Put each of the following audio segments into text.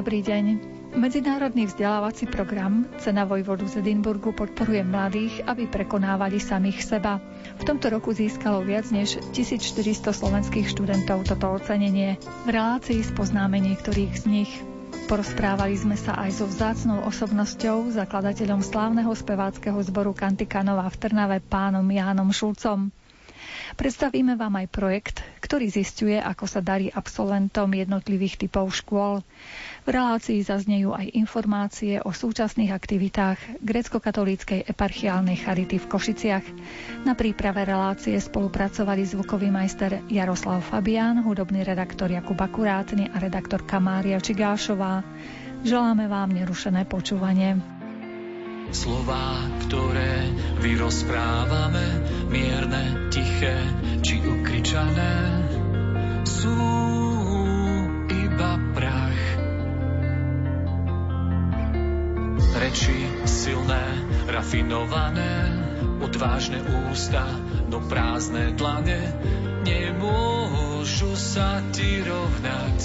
Dobrý deň. Medzinárodný vzdelávací program Cena Vojvodu z Edinburgu podporuje mladých, aby prekonávali samých seba. V tomto roku získalo viac než 1400 slovenských študentov toto ocenenie. V relácii spoznáme niektorých z nich. Porozprávali sme sa aj so vzácnou osobnosťou, zakladateľom slávneho speváckého zboru Kantikanova v Trnave pánom Jánom Šulcom. Predstavíme vám aj projekt, ktorý zistuje, ako sa darí absolventom jednotlivých typov škôl. V relácii zaznejú aj informácie o súčasných aktivitách grecko-katolíckej eparchiálnej charity v Košiciach. Na príprave relácie spolupracovali zvukový majster Jaroslav Fabián, hudobný redaktor Jakub Akurátny a redaktorka Mária Čigášová. Želáme vám nerušené počúvanie. Slová, ktoré vyrozprávame, mierne, tiché či ukričané, sú iba prach. Reči silné, rafinované, odvážne ústa, no prázdne dlane, nemôžu sa ti rovnať.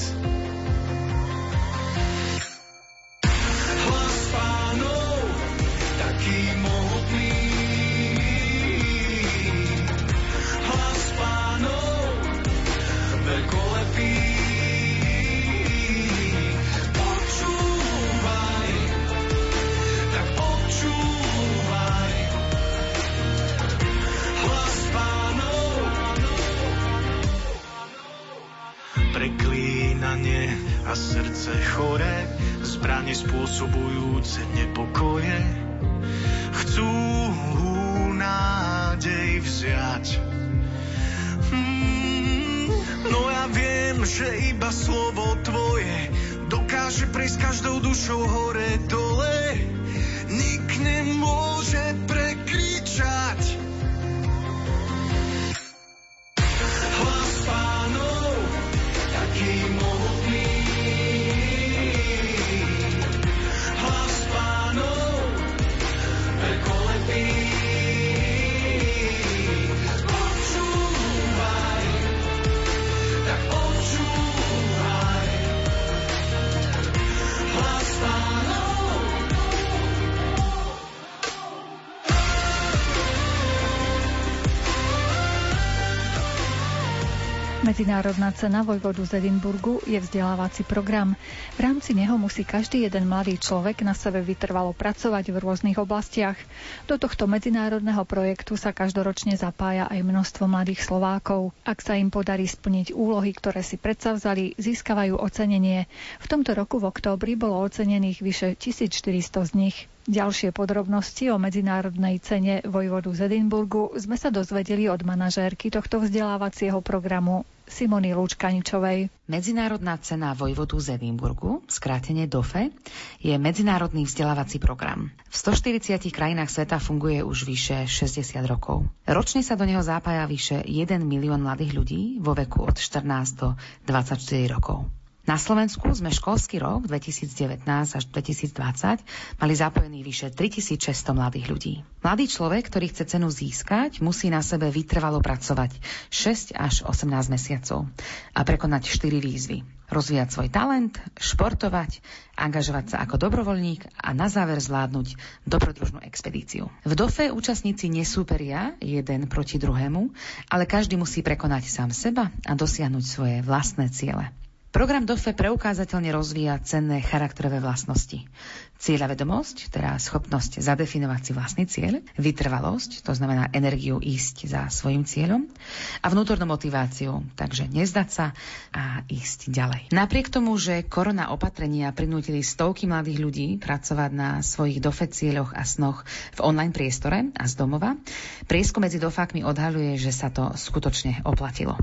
Medzinárodná cena Vojvodu z Edinburgu je vzdelávací program. V rámci neho musí každý jeden mladý človek na sebe vytrvalo pracovať v rôznych oblastiach. Do tohto medzinárodného projektu sa každoročne zapája aj množstvo mladých Slovákov. Ak sa im podarí splniť úlohy, ktoré si predsavzali, získavajú ocenenie. V tomto roku v októbri bolo ocenených vyše 1400 z nich. Ďalšie podrobnosti o medzinárodnej cene Vojvodu z Edinburgu sme sa dozvedeli od manažérky tohto vzdelávacieho programu Simony Lúčkaničovej. Medzinárodná cena Vojvodu z Edinburgu, skrátene DOFE, je medzinárodný vzdelávací program. V 140 krajinách sveta funguje už vyše 60 rokov. Ročne sa do neho zapája vyše 1 milión mladých ľudí vo veku od 14 do 24 rokov. Na Slovensku sme školský rok 2019 až 2020 mali zapojený vyše 3600 mladých ľudí. Mladý človek, ktorý chce cenu získať, musí na sebe vytrvalo pracovať 6 až 18 mesiacov a prekonať 4 výzvy. Rozvíjať svoj talent, športovať, angažovať sa ako dobrovoľník a na záver zvládnuť dobrodružnú expedíciu. V DOFE účastníci nesúperia jeden proti druhému, ale každý musí prekonať sám seba a dosiahnuť svoje vlastné ciele. Program DOFE preukázateľne rozvíja cenné charakterové vlastnosti. Cieľa vedomosť, teda schopnosť zadefinovať si vlastný cieľ, vytrvalosť, to znamená energiu ísť za svojim cieľom a vnútornú motiváciu, takže nezdať sa a ísť ďalej. Napriek tomu, že korona opatrenia prinútili stovky mladých ľudí pracovať na svojich DOFE cieľoch a snoch v online priestore a z domova, prieskum medzi dofákmi odhaluje, že sa to skutočne oplatilo.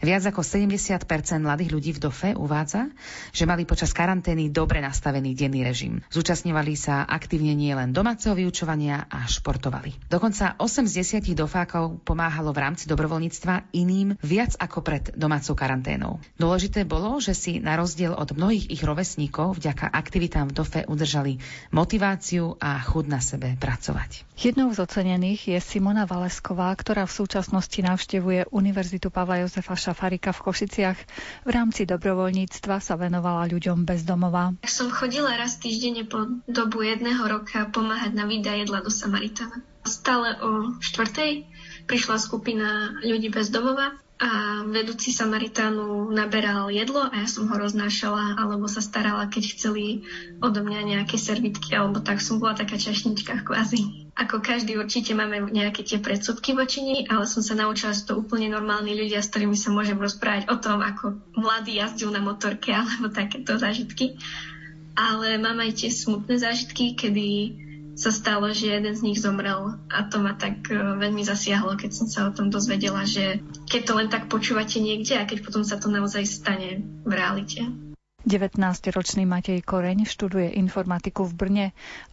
Viac ako 70% mladých ľudí v DOFE uvádza, že mali počas karantény dobre nastavený denný režim. Zúčastňovali sa aktívne nielen domáceho vyučovania a športovali. Dokonca 8 z 10 dofákov pomáhalo v rámci dobrovoľníctva iným viac ako pred domácou karanténou. Dôležité bolo, že si na rozdiel od mnohých ich rovesníkov vďaka aktivitám v DOFE udržali motiváciu a chud na sebe pracovať. Jednou z ocenených je Simona Valesková, ktorá v súčasnosti navštevuje Univerzitu Pavla Jozefa Šafarika v Košiciach. V rámci dobrovoľníctva sa venovala ľuďom bez domova. Som chodila raz týždenne po dobu jedného roka pomáhať na výda jedla do Samaritana. Stále o štvrtej prišla skupina ľudí bez domova a vedúci Samaritánu naberal jedlo a ja som ho roznášala alebo sa starala, keď chceli odo mňa nejaké servitky alebo tak som bola taká čašnička kvázi. Ako každý určite máme nejaké tie predsudky voči nej, ale som sa naučila, že to úplne normálni ľudia, s ktorými sa môžem rozprávať o tom, ako mladý jazdil na motorke alebo takéto zážitky. Ale mám aj tie smutné zážitky, kedy sa stalo, že jeden z nich zomrel a to ma tak e, veľmi zasiahlo, keď som sa o tom dozvedela, že keď to len tak počúvate niekde a keď potom sa to naozaj stane v realite. 19-ročný Matej Koreň študuje informatiku v Brne.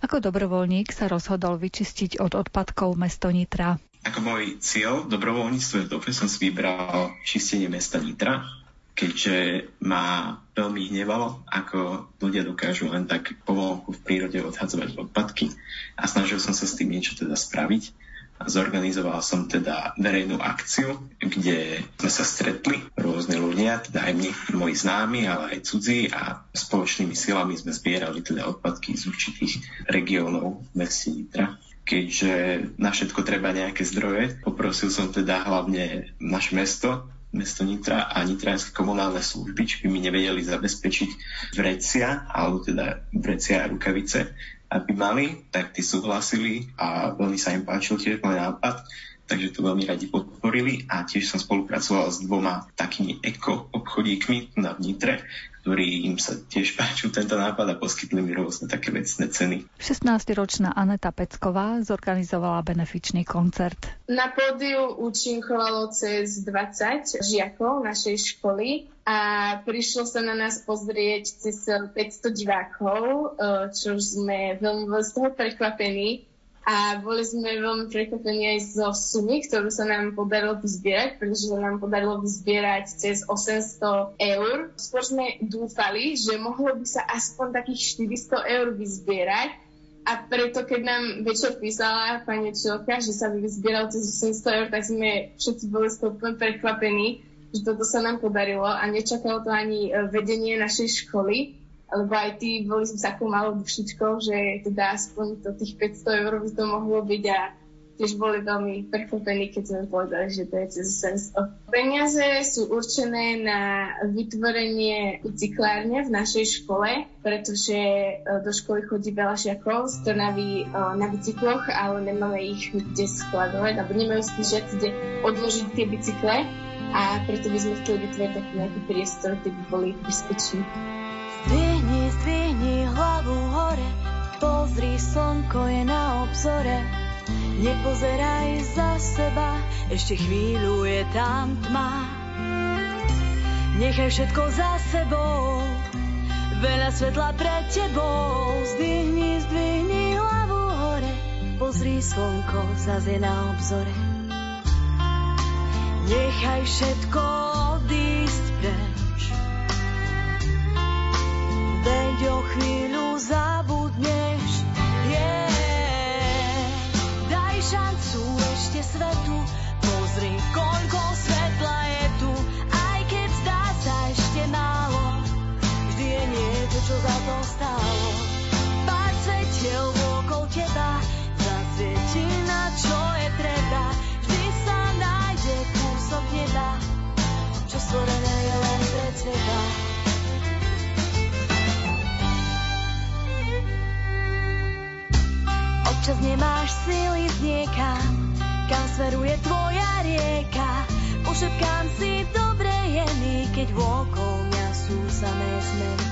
Ako dobrovoľník sa rozhodol vyčistiť od odpadkov mesto Nitra. Ako môj cieľ dobrovoľníctve v DOFE som si vybral čistenie mesta Nitra, keďže ma veľmi hnevalo, ako ľudia dokážu len tak povolku v prírode odhadzovať odpadky a snažil som sa s tým niečo teda spraviť. Zorganizoval som teda verejnú akciu, kde sme sa stretli rôzne ľudia, teda aj my, moji známi, ale aj cudzí a spoločnými silami sme zbierali teda odpadky z určitých regiónov v meste Nitra keďže na všetko treba nejaké zdroje. Poprosil som teda hlavne naše mesto, mesto Nitra a nitranské komunálne služby, či by mi nevedeli zabezpečiť vrecia, alebo teda vrecia a rukavice, aby mali, tak tí súhlasili a veľmi sa im páčil tiež môj nápad, takže to veľmi radi podporili a tiež som spolupracoval s dvoma takými eko obchodíkmi na vnitre, ktorí im sa tiež páčil tento nápad a poskytli mi rôzne také vecné ceny. 16-ročná Aneta Pecková zorganizovala benefičný koncert. Na pódiu účinkovalo cez 20 žiakov našej školy a prišlo sa na nás pozrieť cez 500 divákov, eh, čo sme veľmi z toho prekvapení a boli sme veľmi prekvapení aj zo sumy, ktorú sa nám podarilo vyzbierať, pretože sa nám podarilo vyzbierať cez 800 eur. Skôr sme dúfali, že mohlo by sa aspoň takých 400 eur vyzbierať a preto, keď nám večer písala pani Čelka, že sa vyzbieral cez 800 eur, tak sme všetci boli úplne prekvapení, že toto sa nám podarilo a nečakalo to ani vedenie našej školy lebo aj tí boli s takou malou dušičkou, že teda aspoň to tých 500 eur by to mohlo byť a tiež boli veľmi prekvapení, keď sme povedali, že to je cez 700. Peniaze sú určené na vytvorenie bicyklárne v našej škole, pretože e, do školy chodí veľa žiakov z Trnavy e, na bicykloch, ale nemáme ich kde skladovať, alebo nemajú si žiaci kde odložiť tie bicykle a preto by sme chceli vytvoriť taký nejaký priestor, kde by boli bezpeční. Zdvihni, zdvihni hlavu hore, pozri, slnko je na obzore. Nepozeraj za seba, ešte chvíľu je tam tma. Nechaj všetko za sebou, veľa svetla pred tebou. Zdvihni, zdvihni hlavu hore, pozri, slnko zase na obzore. Nechaj všetko odísť veď o chvíľu zabudneš. Yeah. Daj šancu ešte svetu, nemáš síly z niekam, kam smeruje tvoja rieka. Ušepkám si dobre je mi, keď vôkol mňa sú samé zmeny.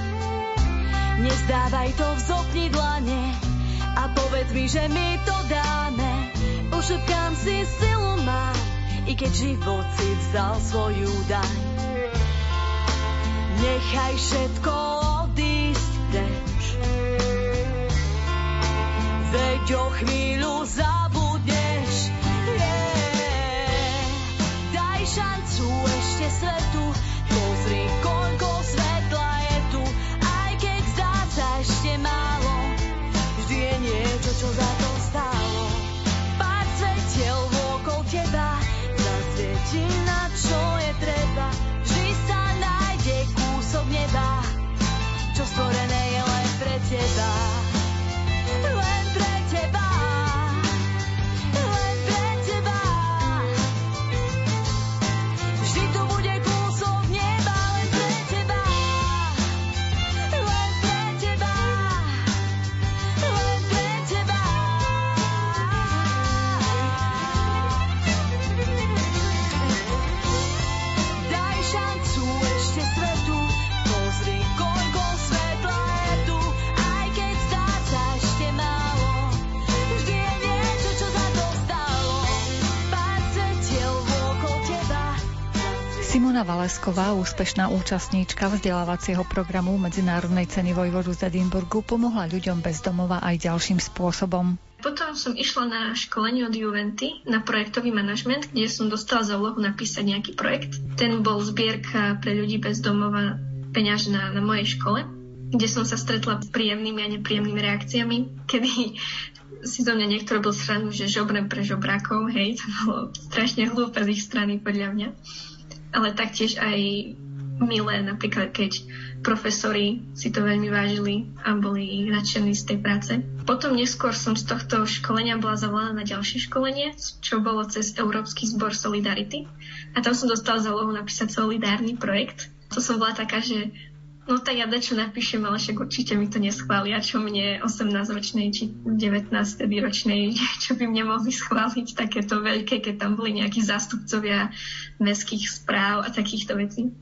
Nezdávaj to, vzopni dlane a povedz mi, že my to dáme. Ušepkám si silu mám, i keď život si vzdal svoju daň. Nechaj všetko Veď o chvíľu zabudneš. Yeah. Daj šancu ešte svetu, pozri koľko Simona Valesková, úspešná účastníčka vzdelávacieho programu Medzinárodnej ceny Vojvodu z Edinburgu, pomohla ľuďom bez domova aj ďalším spôsobom. Potom som išla na školenie od Juventy na projektový manažment, kde som dostala za úlohu napísať nejaký projekt. Ten bol zbierka pre ľudí bez domova peňažná na mojej škole, kde som sa stretla s príjemnými a nepríjemnými reakciami, kedy si do mňa niekto robil stranu, že žobrem pre žobrákov, hej, to bolo strašne hlúpe z ich strany podľa mňa. Ale taktiež aj milé, napríklad keď profesori si to veľmi vážili a boli nadšení z tej práce. Potom neskôr som z tohto školenia bola zavolaná na ďalšie školenie, čo bolo cez Európsky zbor Solidarity. A tam som dostala za úlohu napísať solidárny projekt. To som bola taká, že no tak ja dačo napíšem, ale však určite mi to neschvália, čo mne 18-ročnej či 19-ročnej, čo by mne mohli schváliť takéto veľké, keď tam boli nejakí zástupcovia mestských správ a takýchto vecí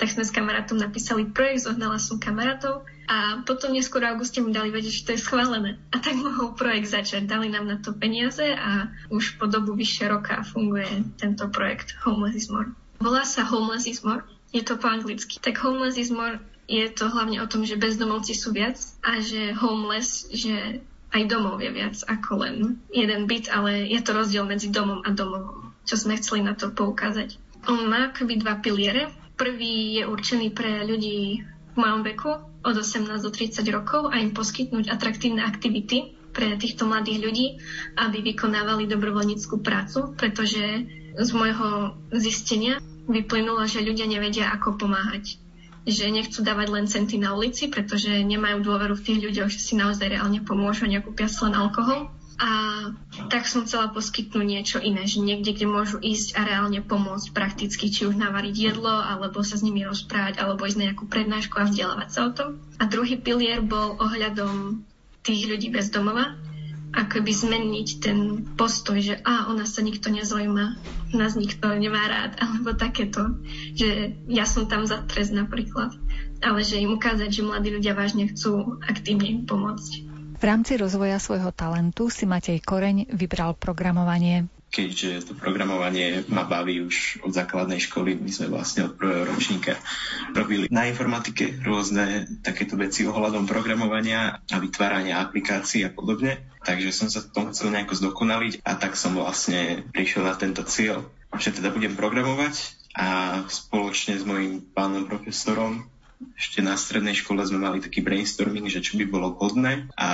tak sme s kamarátom napísali projekt, zohnala som kamarátov a potom neskôr v auguste mi dali vedieť, že to je schválené. A tak mohol projekt začať. Dali nám na to peniaze a už po dobu vyššie roka funguje tento projekt Homeless is More. Volá sa Homeless is More, je to po anglicky. Tak Homeless is More je to hlavne o tom, že bezdomovci sú viac a že homeless, že aj domov je viac ako len jeden byt, ale je to rozdiel medzi domom a domovom, čo sme chceli na to poukázať. On má akoby dva piliere. Prvý je určený pre ľudí v mojom veku od 18 do 30 rokov a im poskytnúť atraktívne aktivity pre týchto mladých ľudí, aby vykonávali dobrovoľníckú prácu, pretože z môjho zistenia vyplynulo, že ľudia nevedia, ako pomáhať. Že nechcú dávať len centy na ulici, pretože nemajú dôveru v tých ľuďoch, že si naozaj reálne pomôžu nekúpia si len alkohol. A tak som chcela poskytnúť niečo iné, že niekde, kde môžu ísť a reálne pomôcť prakticky, či už navariť jedlo, alebo sa s nimi rozprávať, alebo ísť na nejakú prednášku a vzdelávať sa o tom. A druhý pilier bol ohľadom tých ľudí bez domova, ako by zmeniť ten postoj, že a o nás sa nikto nezaujíma, nás nikto nemá rád, alebo takéto, že ja som tam za trest napríklad, ale že im ukázať, že mladí ľudia vážne chcú aktívne im pomôcť. V rámci rozvoja svojho talentu si Matej Koreň vybral programovanie. Keďže to programovanie ma baví už od základnej školy, my sme vlastne od prvého ročníka robili na informatike rôzne takéto veci ohľadom programovania a vytvárania aplikácií a podobne. Takže som sa tom chcel nejako zdokonaliť a tak som vlastne prišiel na tento cieľ, že teda budem programovať a spoločne s mojím pánom profesorom ešte na strednej škole sme mali taký brainstorming, že čo by bolo vhodné a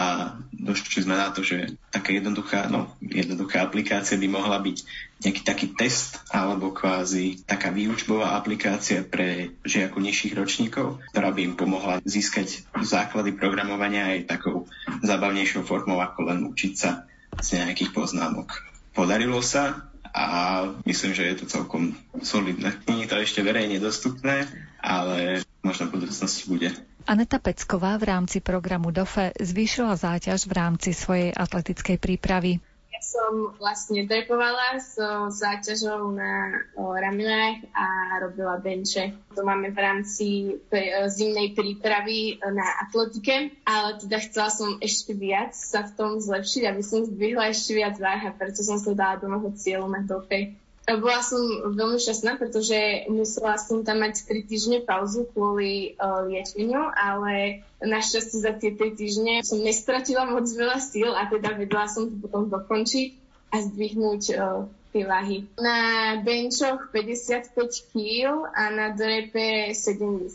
došli sme na to, že taká jednoduchá, no, jednoduchá aplikácia by mohla byť nejaký taký test alebo kvázi taká výučbová aplikácia pre žiakov nižších ročníkov, ktorá by im pomohla získať základy programovania aj takou zábavnejšou formou, ako len učiť sa z nejakých poznámok. Podarilo sa, a myslím, že je to celkom solidné. Nie je to ešte verejne dostupné, ale možno v budúcnosti bude. Aneta Pecková v rámci programu DOFE zvýšila záťaž v rámci svojej atletickej prípravy. Ja som vlastne drepovala so záťažou na o, raminách a robila benče. To máme v rámci o, zimnej prípravy na atletike, ale teda chcela som ešte viac sa v tom zlepšiť, aby som zdvihla ešte viac váh a preto som sa dala do môjho cieľu na dope. Bola som veľmi šťastná, pretože musela som tam mať 3 týždne pauzu kvôli uh, liečeniu, ale našťastie za tie 3 týždne som nestratila moc veľa síl a teda vedela som to potom dokončiť a zdvihnúť uh, tie váhy. Na benčoch 55 kg a na drepe 70.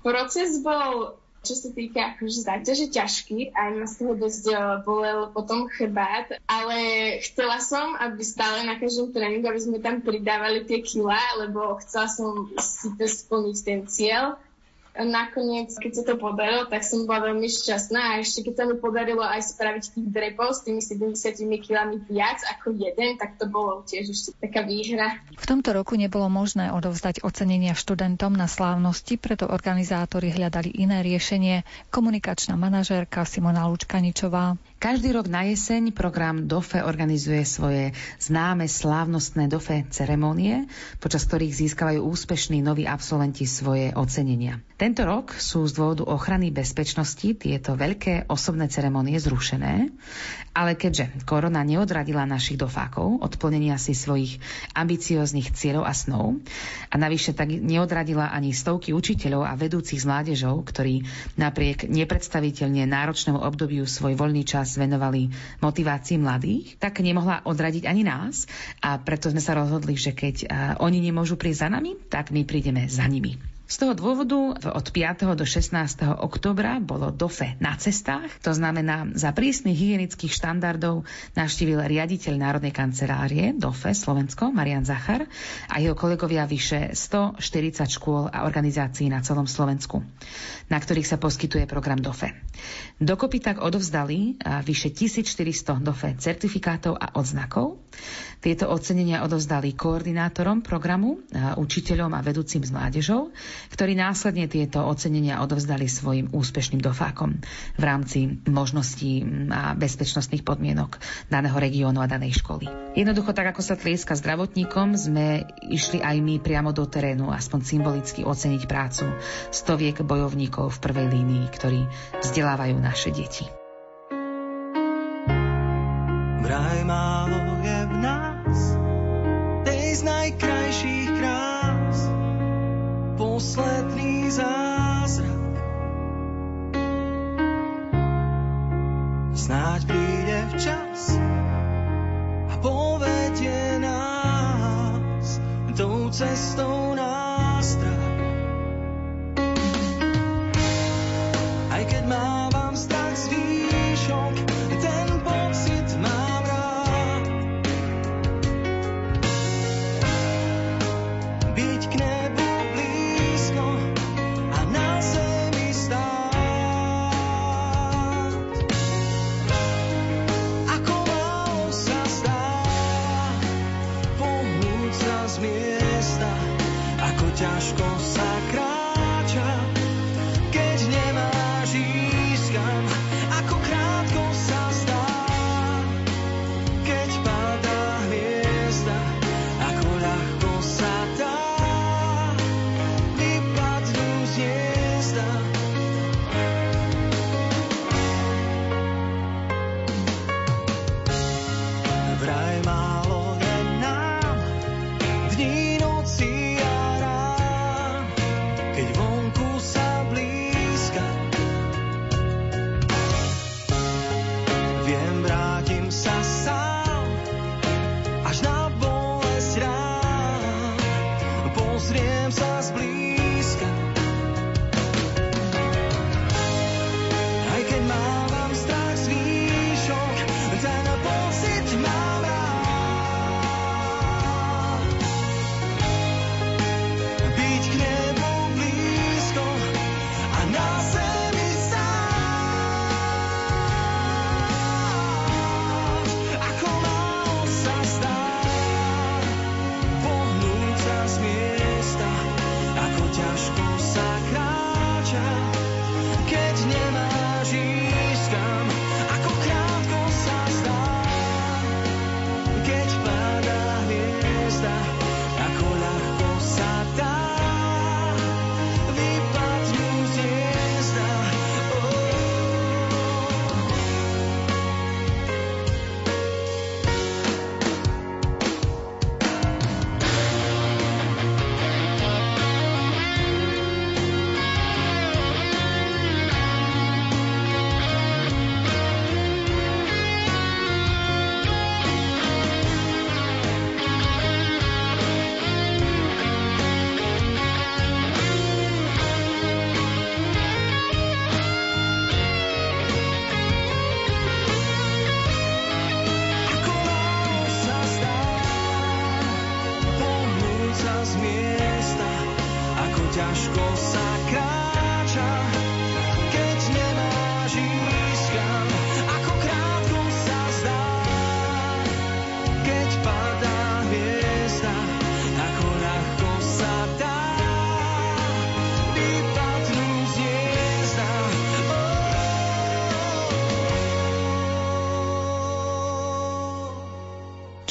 Proces bol čo sa týka akože záťaže ťažký, aj ma z toho dosť eh, bolel potom chrbát, ale chcela som, aby stále na každom tréningu, aby sme tam pridávali tie kila, lebo chcela som si to splniť ten cieľ nakoniec, keď sa to podarilo, tak som bola veľmi šťastná a ešte keď sa mi podarilo aj spraviť tých drepov s tými 70 kilami viac ako jeden, tak to bolo tiež ešte taká výhra. V tomto roku nebolo možné odovzdať ocenenia študentom na slávnosti, preto organizátori hľadali iné riešenie. Komunikačná manažérka Simona Lučkaničová. Každý rok na jeseň program DOFE organizuje svoje známe slávnostné DOFE ceremonie, počas ktorých získavajú úspešní noví absolventi svoje ocenenia. Tento rok sú z dôvodu ochrany bezpečnosti tieto veľké osobné ceremonie zrušené, ale keďže korona neodradila našich dofákov od plnenia si svojich ambicióznych cieľov a snov a navyše tak neodradila ani stovky učiteľov a vedúcich z mládežov, ktorí napriek nepredstaviteľne náročnému obdobiu svoj voľný čas venovali motivácii mladých, tak nemohla odradiť ani nás a preto sme sa rozhodli, že keď oni nemôžu prísť za nami, tak my prídeme za nimi. Z toho dôvodu od 5. do 16. oktobra bolo DOFE na cestách, to znamená za prísnych hygienických štandardov navštívil riaditeľ Národnej kancelárie DOFE Slovensko Marian Zachar a jeho kolegovia vyše 140 škôl a organizácií na celom Slovensku, na ktorých sa poskytuje program DOFE. Dokopy tak odovzdali vyše 1400 DOFE certifikátov a odznakov. Tieto ocenenia odovzdali koordinátorom programu, učiteľom a vedúcim s mládežou, ktorí následne tieto ocenenia odovzdali svojim úspešným dofákom v rámci možností a bezpečnostných podmienok daného regiónu a danej školy. Jednoducho tak, ako sa tlieska zdravotníkom, sme išli aj my priamo do terénu, aspoň symbolicky oceniť prácu stoviek bojovníkov v prvej línii, ktorí vzdelávajú naše deti. Cestou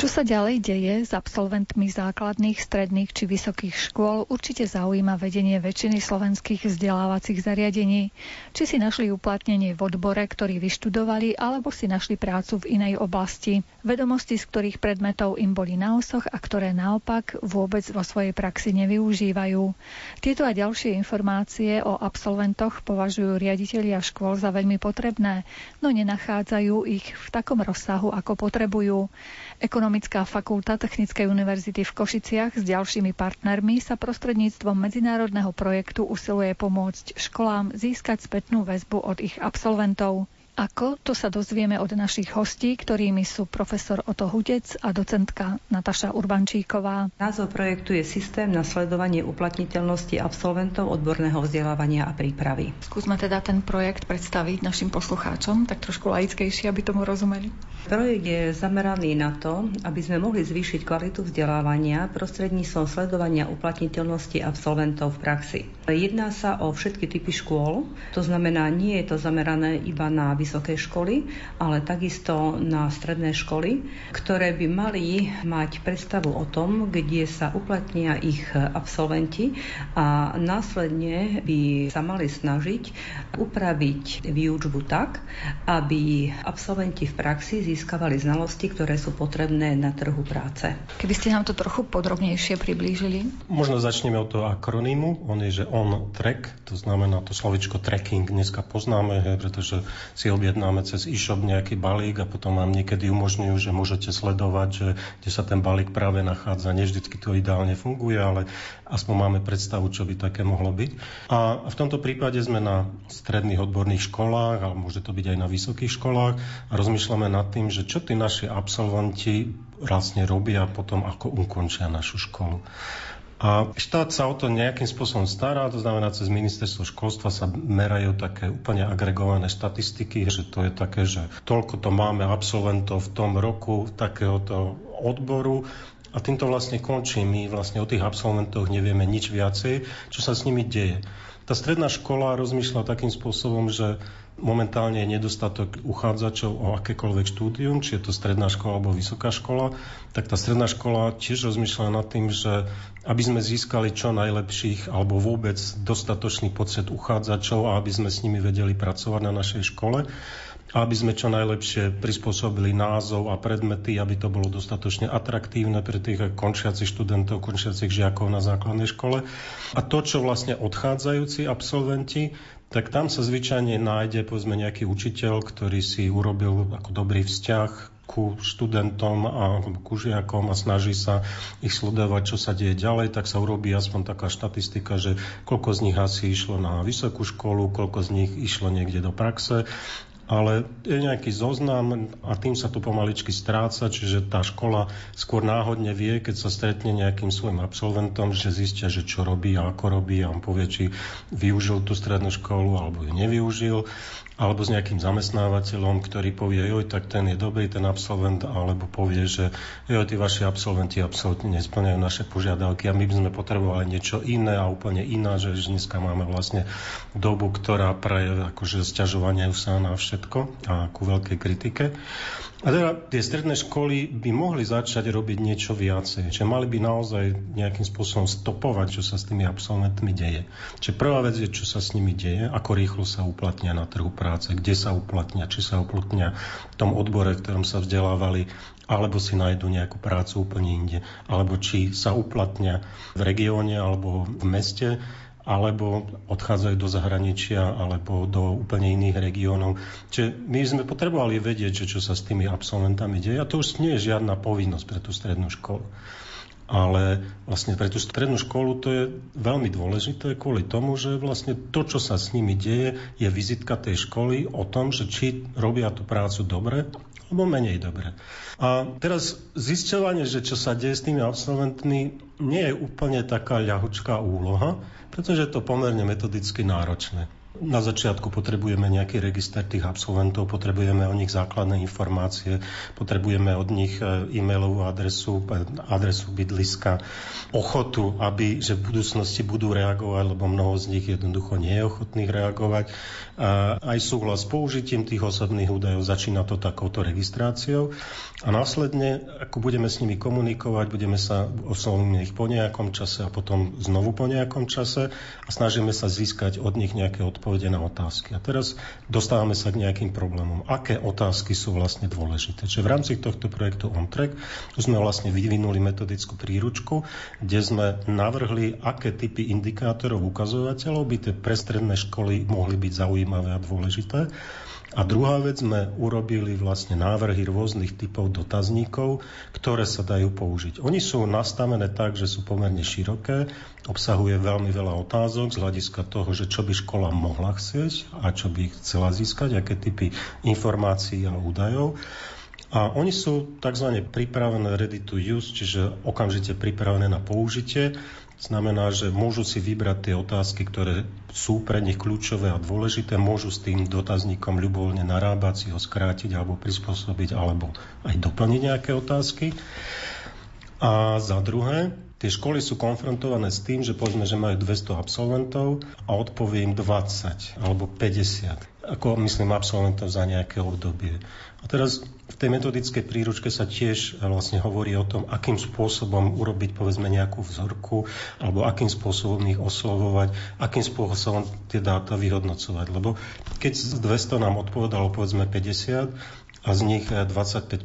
Čo sa ďalej deje s absolventmi základných, stredných či vysokých škôl, určite zaujíma vedenie väčšiny slovenských vzdelávacích zariadení. Či si našli uplatnenie v odbore, ktorý vyštudovali, alebo si našli prácu v inej oblasti. Vedomosti, z ktorých predmetov im boli na osoch a ktoré naopak vôbec vo svojej praxi nevyužívajú. Tieto a ďalšie informácie o absolventoch považujú riaditeľia škôl za veľmi potrebné, no nenachádzajú ich v takom rozsahu, ako potrebujú. Ekonomická fakulta Technickej univerzity v Košiciach s ďalšími partnermi sa prostredníctvom medzinárodného projektu usiluje pomôcť školám získať spätnú väzbu od ich absolventov. Ako? To sa dozvieme od našich hostí, ktorými sú profesor Oto Hudec a docentka Nataša Urbančíková. Názov projektu je Systém na sledovanie uplatniteľnosti absolventov odborného vzdelávania a prípravy. Skúsme teda ten projekt predstaviť našim poslucháčom, tak trošku laickejšie, aby tomu rozumeli. Projekt je zameraný na to, aby sme mohli zvýšiť kvalitu vzdelávania prostredníctvom sledovania uplatniteľnosti absolventov v praxi. Jedná sa o všetky typy škôl, to znamená, nie je to zamerané iba na vysoké školy, ale takisto na stredné školy, ktoré by mali mať predstavu o tom, kde sa uplatnia ich absolventi a následne by sa mali snažiť upraviť výučbu tak, aby absolventi v praxi získavali znalosti, ktoré sú potrebné na trhu práce. Keby ste nám to trochu podrobnejšie priblížili? Možno začneme od toho akronymu. On je, že on track, to znamená to slovičko tracking dneska poznáme, pretože si objednáme cez e-shop nejaký balík a potom vám niekedy umožňujú, že môžete sledovať, že kde sa ten balík práve nachádza. Nie vždy to ideálne funguje, ale aspoň máme predstavu, čo by také mohlo byť. A v tomto prípade sme na stredných odborných školách, ale môže to byť aj na vysokých školách a rozmýšľame nad tým, že čo tí naši absolventi vlastne robia potom, ako ukončia našu školu. A štát sa o to nejakým spôsobom stará, to znamená, cez ministerstvo školstva sa merajú také úplne agregované štatistiky, že to je také, že toľko to máme absolventov v tom roku takéhoto odboru a týmto vlastne končí. My vlastne o tých absolventoch nevieme nič viacej, čo sa s nimi deje. Tá stredná škola rozmýšľa takým spôsobom, že Momentálne je nedostatok uchádzačov o akékoľvek štúdium, či je to stredná škola alebo vysoká škola, tak tá stredná škola tiež rozmýšľa nad tým, že aby sme získali čo najlepších alebo vôbec dostatočný počet uchádzačov a aby sme s nimi vedeli pracovať na našej škole, aby sme čo najlepšie prispôsobili názov a predmety, aby to bolo dostatočne atraktívne pre tých končiacich študentov, končiacich žiakov na základnej škole. A to, čo vlastne odchádzajúci absolventi tak tam sa zvyčajne nájde povedzme nejaký učiteľ, ktorý si urobil ako dobrý vzťah ku študentom a ku žiakom a snaží sa ich sledovať, čo sa deje ďalej, tak sa urobí aspoň taká štatistika, že koľko z nich asi išlo na vysokú školu, koľko z nich išlo niekde do praxe ale je nejaký zoznam a tým sa to pomaličky stráca, čiže tá škola skôr náhodne vie, keď sa stretne nejakým svojim absolventom, že zistia, že čo robí a ako robí a on povie, či využil tú strednú školu alebo ju nevyužil alebo s nejakým zamestnávateľom, ktorý povie, joj, tak ten je dobrý, ten absolvent, alebo povie, že joj, tí vaši absolventi absolútne nesplňajú naše požiadavky a my by sme potrebovali niečo iné a úplne iná, že dneska máme vlastne dobu, ktorá pre akože sťažovanie sa na všetko a ku veľkej kritike. A teda tie stredné školy by mohli začať robiť niečo viacej. Čiže mali by naozaj nejakým spôsobom stopovať, čo sa s tými absolventmi deje. Čiže prvá vec je, čo sa s nimi deje, ako rýchlo sa uplatnia na trhu práce, kde sa uplatnia, či sa uplatnia v tom odbore, v ktorom sa vzdelávali, alebo si nájdu nejakú prácu úplne inde, alebo či sa uplatnia v regióne alebo v meste, alebo odchádzajú do zahraničia alebo do úplne iných regiónov. Čiže my sme potrebovali vedieť, že čo sa s tými absolventami deje a to už nie je žiadna povinnosť pre tú strednú školu. Ale vlastne pre tú strednú školu to je veľmi dôležité kvôli tomu, že vlastne to, čo sa s nimi deje, je vizitka tej školy o tom, že či robia tú prácu dobre alebo menej dobre. A teraz zisťovanie, že čo sa deje s tými absolventmi, nie je úplne taká ľahučká úloha, pretože je to pomerne metodicky náročné. Na začiatku potrebujeme nejaký register tých absolventov, potrebujeme o nich základné informácie, potrebujeme od nich e, e-mailovú adresu, e, adresu bydliska, ochotu, aby že v budúcnosti budú reagovať, lebo mnoho z nich jednoducho nie je ochotných reagovať. A aj súhlas s použitím tých osobných údajov začína to takouto registráciou a následne, ako budeme s nimi komunikovať, budeme sa oslovíme ich po nejakom čase a potom znovu po nejakom čase a snažíme sa získať od nich nejaké odpovede na otázky. A teraz dostávame sa k nejakým problémom. Aké otázky sú vlastne dôležité? Čiže v rámci tohto projektu OnTrack sme vlastne vyvinuli metodickú príručku, kde sme navrhli, aké typy indikátorov, ukazovateľov by tie prestredné školy mohli byť zaujímavé a dôležité. A druhá vec, sme urobili vlastne návrhy rôznych typov dotazníkov, ktoré sa dajú použiť. Oni sú nastavené tak, že sú pomerne široké, obsahuje veľmi veľa otázok z hľadiska toho, že čo by škola mohla chcieť a čo by chcela získať, aké typy informácií a údajov. A oni sú tzv. pripravené ready to use, čiže okamžite pripravené na použitie Znamená, že môžu si vybrať tie otázky, ktoré sú pre nich kľúčové a dôležité, môžu s tým dotazníkom ľubovoľne narábať, si ho skrátiť alebo prispôsobiť, alebo aj doplniť nejaké otázky. A za druhé, tie školy sú konfrontované s tým, že povedzme, že majú 200 absolventov a odpovie im 20 alebo 50 ako myslím absolventov za nejaké obdobie. A teraz v tej metodickej príručke sa tiež vlastne hovorí o tom, akým spôsobom urobiť povedzme nejakú vzorku alebo akým spôsobom ich oslovovať, akým spôsobom tie dáta vyhodnocovať. Lebo keď z 200 nám odpovedalo povedzme 50, a z nich 25%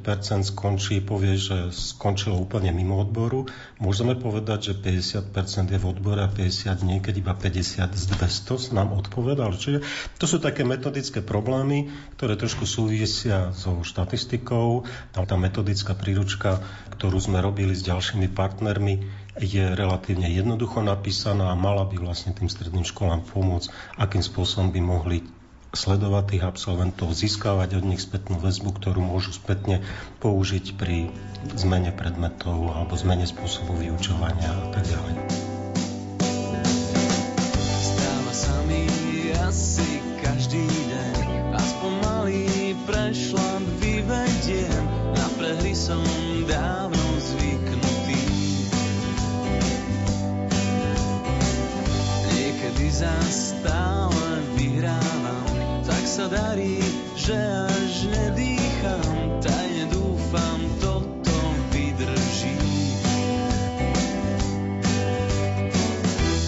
skončí, povie, že skončilo úplne mimo odboru. Môžeme povedať, že 50% je v odbore a 50 nie, keď iba 50 z 200 nám odpovedal. Čiže to sú také metodické problémy, ktoré trošku súvisia so štatistikou. Tam tá metodická príručka, ktorú sme robili s ďalšími partnermi, je relatívne jednoducho napísaná a mala by vlastne tým stredným školám pomôcť, akým spôsobom by mohli sledovať tých absolventov, získavať od nich spätnú väzbu, ktorú môžu spätne použiť pri zmene predmetov alebo zmene spôsobu vyučovania a tak ďalej. Že až nedýcham, tajne dúfam, toto vydrží.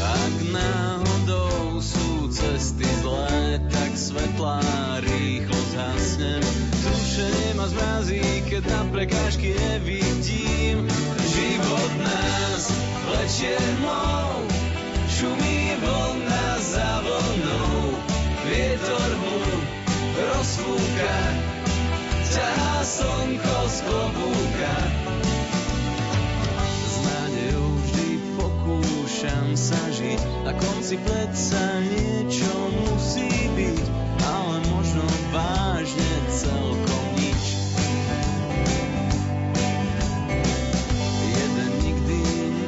Ak náhodou sú cesty zlé, tak svetlá rýchlo zhasnem. Tušenie ma zmrazí, keď na prekážky nevidím. Život nás vlečie mnou, rozfúka, ťahá slnko z klobúka. S nádejou vždy pokúšam sa žiť, na konci predsa niečo musí byť, ale možno vážne celkom nič. Jeden nikdy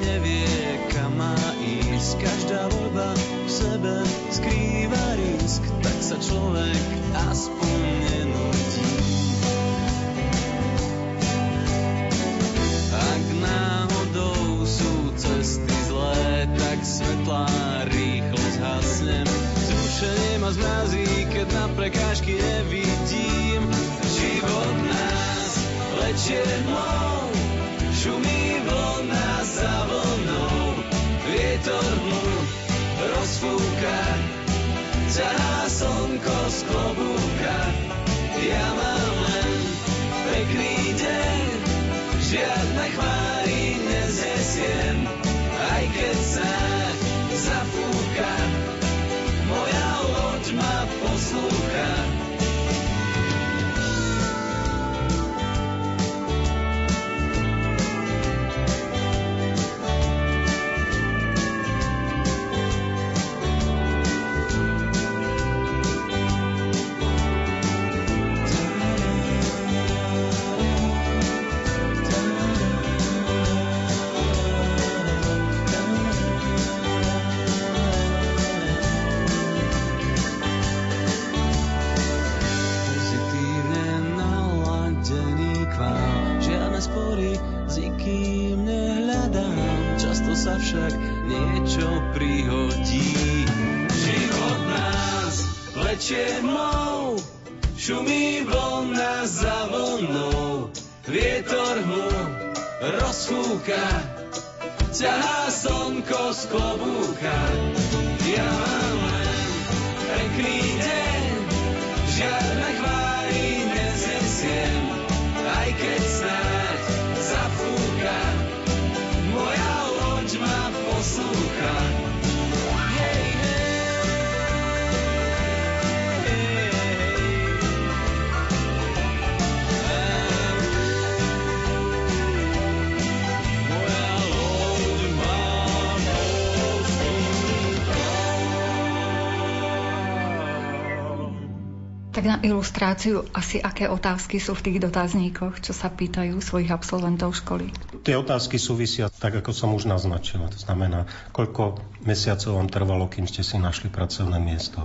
nevie, kam má ísť, každá voľba v sebe skrýva risk, tak sa človek aspoň svetlá rýchlo zhasnem. Zrušenie ma zmrazí, keď na prekážky nevidím. Život nás lečie tmou, šumí vlna za vlnou. Vietor mu rozfúka, ťahá slnko z klobúka. Ja mám len pekný deň, žiadne ilustráciu asi aké otázky sú v tých dotazníkoch, čo sa pýtajú svojich absolventov školy. Tie otázky súvisia tak, ako som už naznačila. To znamená, koľko mesiacov vám trvalo, kým ste si našli pracovné miesto.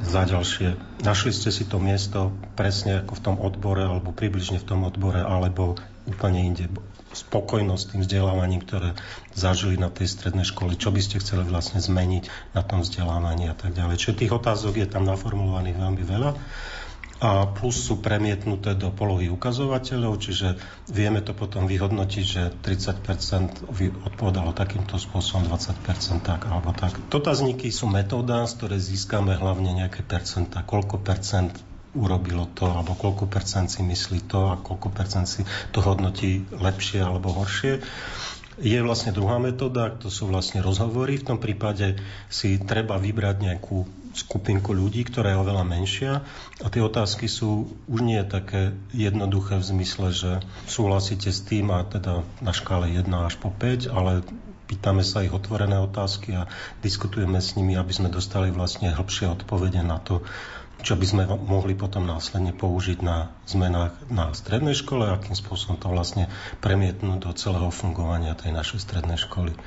Za ďalšie, našli ste si to miesto presne ako v tom odbore, alebo približne v tom odbore, alebo úplne inde. Spokojnosť s tým vzdelávaním, ktoré zažili na tej strednej škole, čo by ste chceli vlastne zmeniť na tom vzdelávaní a tak ďalej. Čiže tých otázok je tam naformulovaných veľmi veľa a plus sú premietnuté do polohy ukazovateľov, čiže vieme to potom vyhodnotiť, že 30% vy- odpovedalo takýmto spôsobom, 20% tak alebo tak. Dotazníky sú metóda, z ktorej získame hlavne nejaké percenta, koľko percent urobilo to, alebo koľko percent si myslí to a koľko percent si to hodnotí lepšie alebo horšie. Je vlastne druhá metóda, to sú vlastne rozhovory. V tom prípade si treba vybrať nejakú skupinku ľudí, ktorá je oveľa menšia a tie otázky sú už nie také jednoduché v zmysle, že súhlasíte s tým a teda na škále 1 až po 5, ale pýtame sa ich otvorené otázky a diskutujeme s nimi, aby sme dostali vlastne hĺbšie odpovede na to, čo by sme mohli potom následne použiť na zmenách na strednej škole, akým spôsobom to vlastne premietnúť do celého fungovania tej našej strednej školy.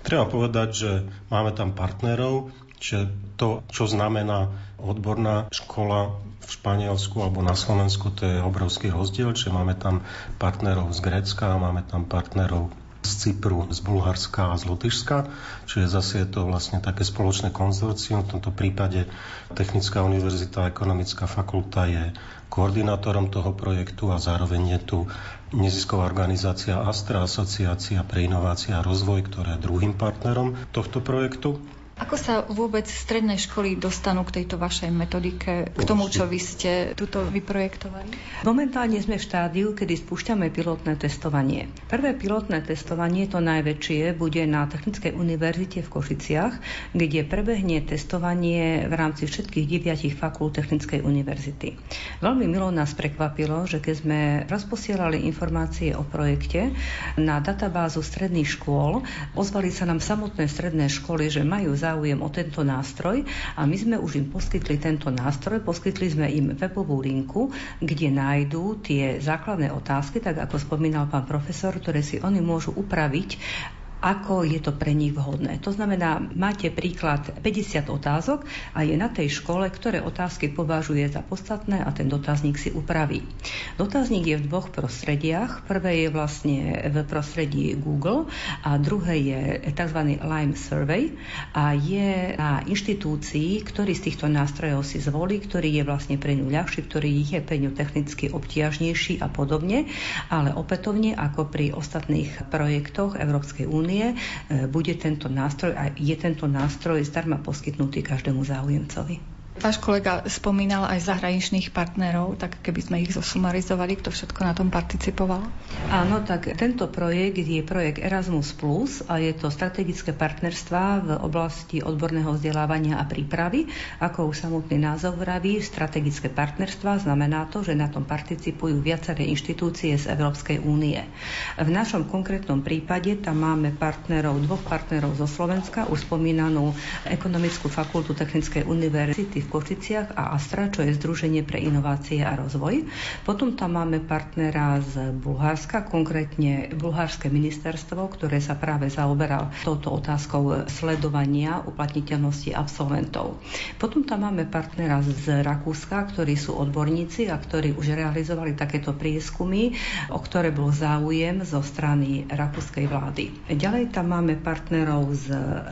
Treba povedať, že máme tam partnerov, že to, čo znamená odborná škola v Španielsku alebo na Slovensku, to je obrovský rozdiel, že máme tam partnerov z Grécka, máme tam partnerov z Cypru, z Bulharska a z Lotyšska, čiže zase je to vlastne také spoločné konzorcium. V tomto prípade Technická univerzita a ekonomická fakulta je koordinátorom toho projektu a zároveň je tu nezisková organizácia Astra, Asociácia pre inovácie a rozvoj, ktorá je druhým partnerom tohto projektu. Ako sa vôbec stredné školy dostanú k tejto vašej metodike, k tomu, čo vy ste tuto vyprojektovali? Momentálne sme v štádiu, kedy spúšťame pilotné testovanie. Prvé pilotné testovanie, to najväčšie, bude na Technickej univerzite v Košiciach, kde prebehne testovanie v rámci všetkých deviatich fakult Technickej univerzity. Veľmi milo nás prekvapilo, že keď sme rozposielali informácie o projekte na databázu stredných škôl, ozvali sa nám samotné stredné školy, že majú záujem o tento nástroj a my sme už im poskytli tento nástroj, poskytli sme im webovú linku, kde nájdú tie základné otázky, tak ako spomínal pán profesor, ktoré si oni môžu upraviť ako je to pre nich vhodné. To znamená, máte príklad 50 otázok a je na tej škole, ktoré otázky považuje za podstatné a ten dotazník si upraví. Dotazník je v dvoch prostrediach. Prvé je vlastne v prostredí Google a druhé je tzv. Lime Survey a je na inštitúcii, ktorý z týchto nástrojov si zvolí, ktorý je vlastne pre ňu ľahší, ktorý je pre ňu technicky obtiažnejší a podobne, ale opätovne ako pri ostatných projektoch Európskej únie únie e, bude tento nástroj a je tento nástroj zdarma poskytnutý každému záujemcovi. Váš kolega spomínal aj zahraničných partnerov, tak keby sme ich zosumarizovali, kto všetko na tom participoval? Áno, tak tento projekt je projekt Erasmus Plus a je to strategické partnerstva v oblasti odborného vzdelávania a prípravy. Ako už samotný názov vraví, strategické partnerstva znamená to, že na tom participujú viaceré inštitúcie z Európskej únie. V našom konkrétnom prípade tam máme partnerov, dvoch partnerov zo Slovenska, už spomínanú Ekonomickú fakultu Technickej univerzity v Košiciach a Astra, čo je Združenie pre inovácie a rozvoj. Potom tam máme partnera z Bulharska, konkrétne Bulharské ministerstvo, ktoré sa práve zaoberá touto otázkou sledovania uplatniteľnosti absolventov. Potom tam máme partnera z Rakúska, ktorí sú odborníci a ktorí už realizovali takéto prieskumy, o ktoré bol záujem zo strany rakúskej vlády. Ďalej tam máme partnerov z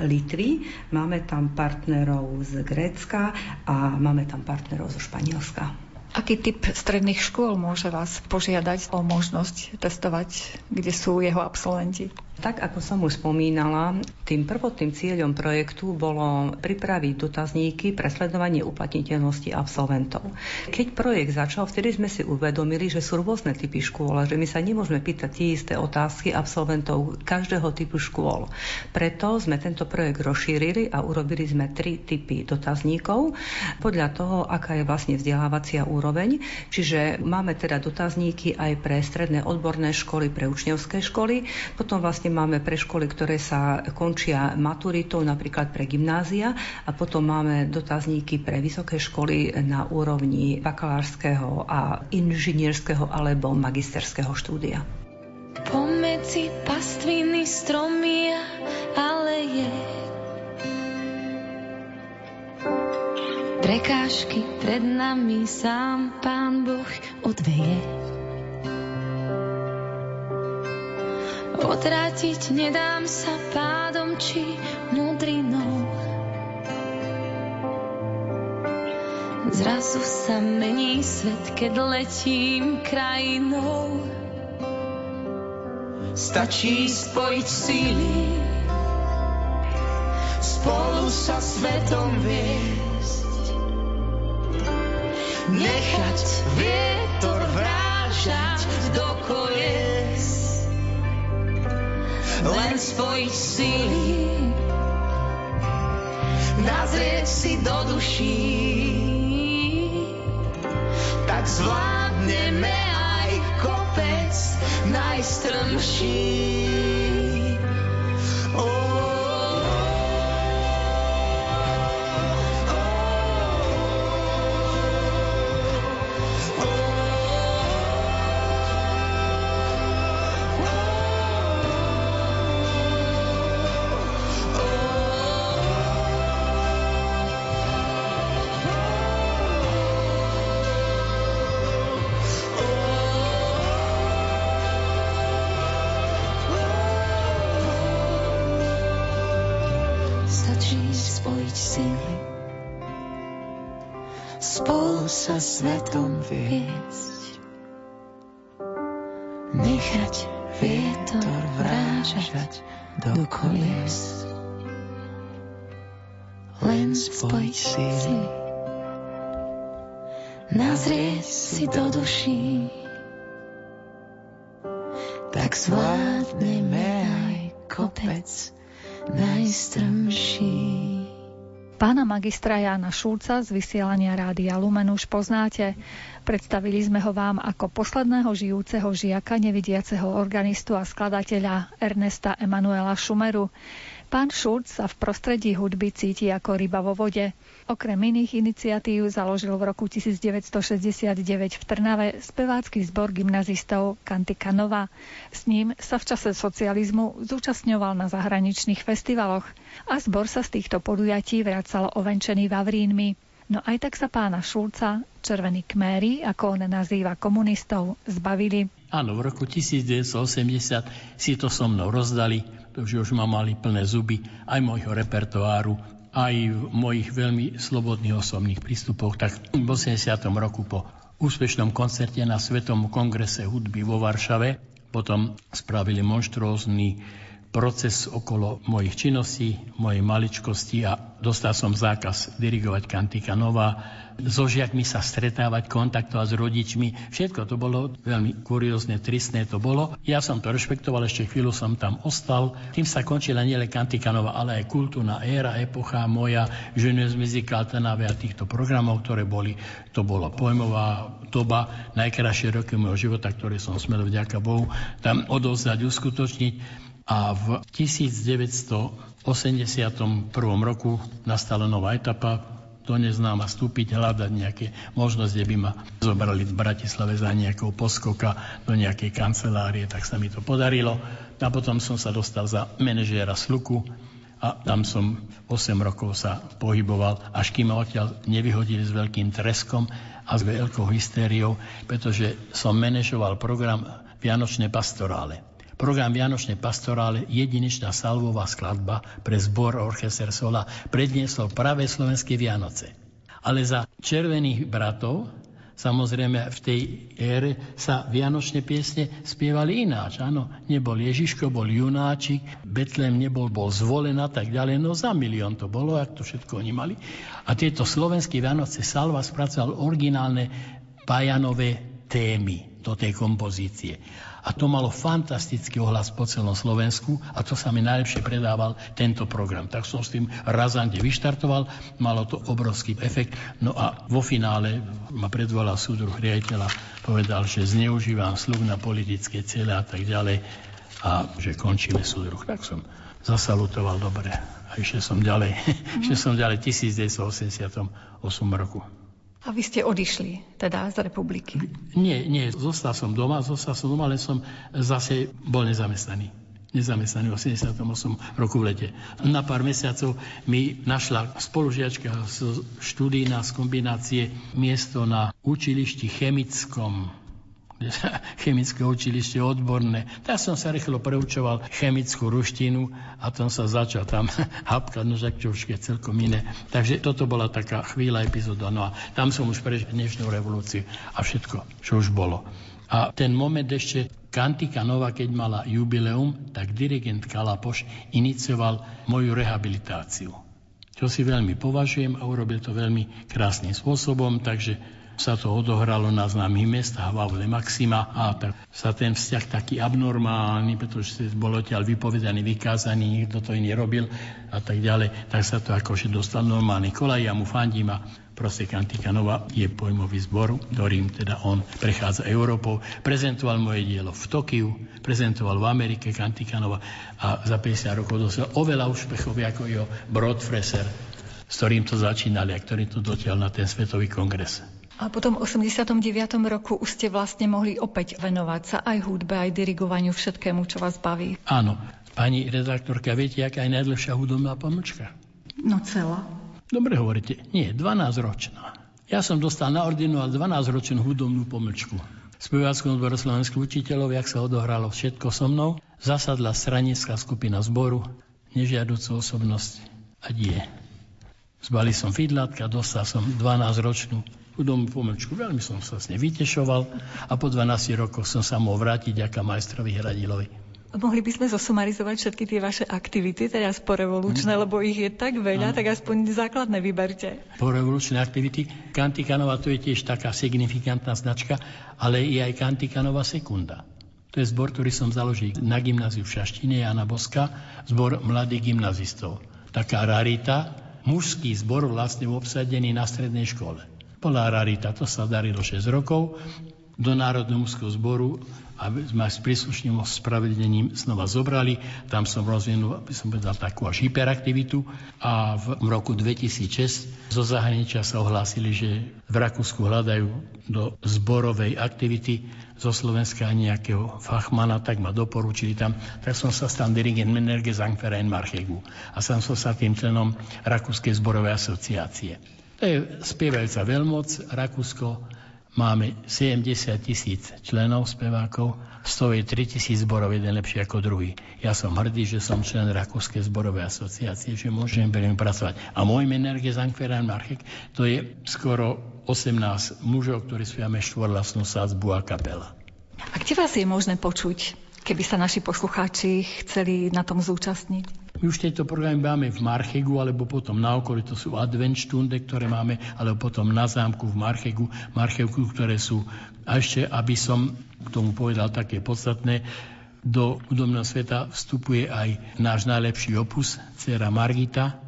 Litry, máme tam partnerov z Grécka a máme tam partnerov zo Španielska. Aký typ stredných škôl môže vás požiadať o možnosť testovať, kde sú jeho absolventi? Tak ako som už spomínala, tým prvotným cieľom projektu bolo pripraviť dotazníky pre sledovanie uplatniteľnosti absolventov. Keď projekt začal, vtedy sme si uvedomili, že sú rôzne typy škôl a že my sa nemôžeme pýtať tie isté otázky absolventov každého typu škôl. Preto sme tento projekt rozšírili a urobili sme tri typy dotazníkov podľa toho, aká je vlastne vzdelávacia úroveň. Čiže máme teda dotazníky aj pre stredné odborné školy, pre učňovské školy, potom vlastne máme pre školy, ktoré sa končia maturitou, napríklad pre gymnázia a potom máme dotazníky pre vysoké školy na úrovni bakalárskeho a inžinierského alebo magisterského štúdia. Pomedzi pastviny stromy a aleje Prekážky pred nami sám Pán Boh odveje. Potratiť nedám sa pádom či mudrinou. Zrazu sa mení svet, keď letím krajinou. Stačí spojiť síly, spolu sa svetom viesť. Nechať vietor vrážať do kolies len spojiť síly, nazrieť si do duší, tak zvládneme aj kopec najstrmší. Svetom viesť. Nechať vietor vrážať do kolies. Len spojiť si, nazrieť si do duší, tak zvládneme aj kopec najstrmší. Pána magistra Jána Šulca z vysielania Rádia Lumen už poznáte. Predstavili sme ho vám ako posledného žijúceho žiaka nevidiaceho organistu a skladateľa Ernesta Emanuela Šumeru. Pán Šulc sa v prostredí hudby cíti ako ryba vo vode. Okrem iných iniciatív založil v roku 1969 v Trnave spevácky zbor gymnazistov Kantika Nova. S ním sa v čase socializmu zúčastňoval na zahraničných festivaloch a zbor sa z týchto podujatí vracal ovenčený Vavrínmi. No aj tak sa pána Šulca, červení kméry, ako on nazýva komunistov, zbavili. Áno, v roku 1980 si to so mnou rozdali, že už ma mali plné zuby aj môjho repertoáru, aj v mojich veľmi slobodných osobných prístupoch. Tak v 80. roku po úspešnom koncerte na Svetom kongrese hudby vo Varšave potom spravili monštrózny proces okolo mojich činností, mojej maličkosti a dostal som zákaz dirigovať Kantika Nová, so žiakmi sa stretávať, kontaktovať s rodičmi. Všetko to bolo veľmi kuriózne, tristné to bolo. Ja som to rešpektoval, ešte chvíľu som tam ostal. Tým sa končila nielen Kantika Nová, ale aj kultúrna éra, epocha moja, Genius Musical, Tenave a týchto programov, ktoré boli, to bolo pojmová doba, najkrajšie roky môjho života, ktoré som smel vďaka Bohu tam odovzdať, uskutočniť a v 1981 roku nastala nová etapa, do neznáma vstúpiť, hľadať nejaké možnosti, kde by ma zobrali v Bratislave za nejakého poskoka do nejakej kancelárie, tak sa mi to podarilo. A potom som sa dostal za manažéra Sluku a tam som 8 rokov sa pohyboval, až kým ma odtiaľ nevyhodili s veľkým treskom a s veľkou hystériou, pretože som manažoval program Vianočné pastorále. Program Vianočné pastorále, jedinečná salvová skladba pre zbor Orchester Sola predniesol práve slovenské Vianoce. Ale za červených bratov Samozrejme, v tej ére sa vianočné piesne spievali ináč. Áno, nebol Ježiško, bol Junáčik, Betlem nebol, bol zvolen tak ďalej. No za milión to bolo, ak to všetko oni mali. A tieto slovenské Vianoce Salva spracoval originálne Pajanové témy do tej kompozície. A to malo fantastický ohlas po celom Slovensku a to sa mi najlepšie predával tento program. Tak som s tým razante vyštartoval, malo to obrovský efekt. No a vo finále ma predvolal súdruh riaditeľa, povedal, že zneužívam slug na politické cieľe a tak ďalej a že končíme súdruh. Tak som zasalutoval dobre a išiel som ďalej. Mm. išiel som ďalej 1988 roku. A vy ste odišli teda z republiky? Nie, nie, zostal som doma, zostal som doma, len som zase bol nezamestnaný. Nezamestnaný v 88 roku v lete. Na pár mesiacov mi našla spolužiačka z štúdína z kombinácie miesto na učilišti chemickom chemické učilište odborné. Tak som sa rýchlo preučoval chemickú ruštinu a tom sa začal tam hapkať, no však čo už je celkom iné. Takže toto bola taká chvíľa epizóda. No a tam som už prežil dnešnú revolúciu a všetko, čo už bolo. A ten moment ešte Kantika Nova, keď mala jubileum, tak dirigent Kalapoš inicioval moju rehabilitáciu. Čo si veľmi považujem a urobil to veľmi krásnym spôsobom, takže sa to odohralo na známych mestách Vavle Maxima a tak sa ten vzťah taký abnormálny, pretože bol odtiaľ vypovedaný, vykázaný, nikto to iný robil a tak ďalej, tak sa to akože dostal normálny kolaj, ja mu fandím a proste Kantikanova je pojmový zbor, ktorým teda on prechádza Európou. Prezentoval moje dielo v Tokiu, prezentoval v Amerike Kantikanova a za 50 rokov dosiel oveľa úspechov ako jeho Brodfreser, s ktorým to začínali a ktorý to dotiaľ na ten svetový kongres. A potom v 89. roku už ste vlastne mohli opäť venovať sa aj hudbe, aj dirigovaniu, všetkému, čo vás baví. Áno. Pani redaktorka, viete, aká je najdlhšia hudobná pomlčka? No celá. Dobre hovoríte. Nie, 12-ročná. Ja som dostal na ordinoval 12-ročnú hudobnú pomlčku. V speváckom odboru slovenských učiteľov, jak sa odohralo všetko so mnou, zasadla stranická skupina zboru, nežiaducú osobnosť a die. Zbali som fidlátka, dostal som 12-ročnú chudom pomlčku. Veľmi som sa s nej vytešoval a po 12 rokoch som sa mohol vrátiť ďaká majstrovi Hradilovi. Mohli by sme zosumarizovať všetky tie vaše aktivity teraz po revolučné, mm. lebo ich je tak veľa, mm. tak aspoň základné vyberte. Po revolučné aktivity. Kantikanova to je tiež taká signifikantná značka, ale je aj Kantikanova sekunda. To je zbor, ktorý som založil na gymnáziu v Šaštine Jana Boska, zbor mladých gymnazistov. Taká rarita, mužský zbor vlastne obsadený na strednej škole bola rarita. To sa darilo 6 rokov do Národného mužského zboru a sme s príslušným spravedlením znova zobrali. Tam som rozvinul, aby som povedal, takú až hyperaktivitu a v roku 2006 zo zahraničia sa ohlásili, že v Rakúsku hľadajú do zborovej aktivity zo Slovenska nejakého fachmana, tak ma doporučili tam. Tak som sa stal dirigent Menerge Zangverein Marchegu a som sa tým členom Rakúskej zborovej asociácie. To je spievajúca veľmoc. Rakúsko máme 70 tisíc členov spevákov, z toho je 3 tisíc zborov, jeden lepší ako druhý. Ja som hrdý, že som člen Rakúskej zborovej asociácie, že môžem veľmi pracovať. A môj menerge Zankferan Marchek, to je skoro 18 mužov, ktorí spievame štvorlasnú sádzbu a kapela. A kde vás je možné počuť, keby sa naši poslucháči chceli na tom zúčastniť? My už tieto programy máme v Marchegu, alebo potom na okolí, to sú adventstunde, ktoré máme, alebo potom na zámku v Marchegu, Marchegu, ktoré sú, a ešte, aby som k tomu povedal také podstatné, do hudobného sveta vstupuje aj náš najlepší opus, dcera Margita,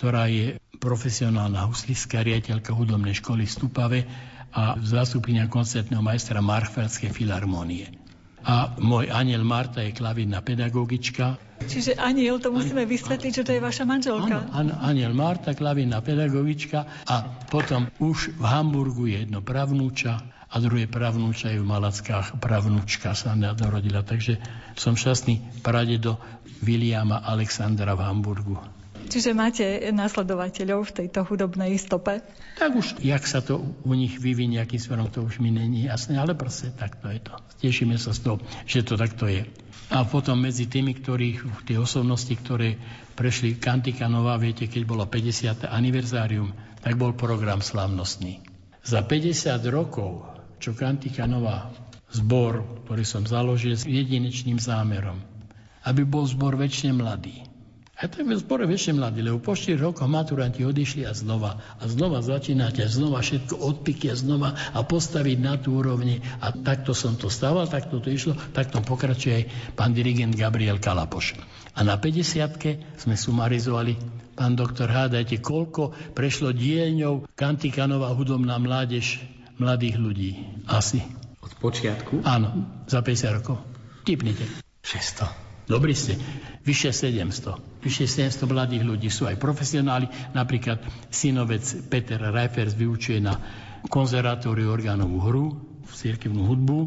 ktorá je profesionálna huslická riaditeľka hudobnej školy v Stupave a zastupňa koncertného majstra Marchfeldskej filharmonie. A môj aniel Marta je klavína pedagogička. Čiže aniel, to musíme vysvetliť, že to je vaša manželka. Áno, aniel Marta, klavína pedagogička a potom už v Hamburgu je jedno pravnúča a druhé pravnúča je v Malackách pravnúčka sa narodila. Takže som šťastný pradedo Williama Alexandra v Hamburgu. Čiže máte následovateľov v tejto hudobnej stope? Tak už, jak sa to u nich vyvinie, akým smerom, to už mi není jasné, ale proste takto je to. Tešíme sa z toho, že to takto je. A potom medzi tými, ktorí, tie osobnosti, ktoré prešli Kantika Nová, viete, keď bolo 50. aniverzárium, tak bol program slavnostný. Za 50 rokov, čo Kantika Nová, zbor, ktorý som založil s jedinečným zámerom, aby bol zbor väčšine mladý a to je zbore väčšie mladí, lebo po 4 rokoch maturanti odišli a znova. A znova začínate, a znova všetko odpiky a znova a postaviť na tú úrovni. A takto som to stával, takto to išlo, takto pokračuje aj pán dirigent Gabriel Kalapoš. A na 50 sme sumarizovali, pán doktor, hádajte, koľko prešlo dielňov Kantikanova hudobná mládež mladých ľudí. Asi. Od počiatku? Áno, za 50 rokov. Typnite. 600. Dobrí ste, vyše 700. Vyše 700 mladých ľudí sú aj profesionáli. Napríklad synovec Peter Reifers vyučuje na konzervatóriu orgánovú hru, v cirkevnú hudbu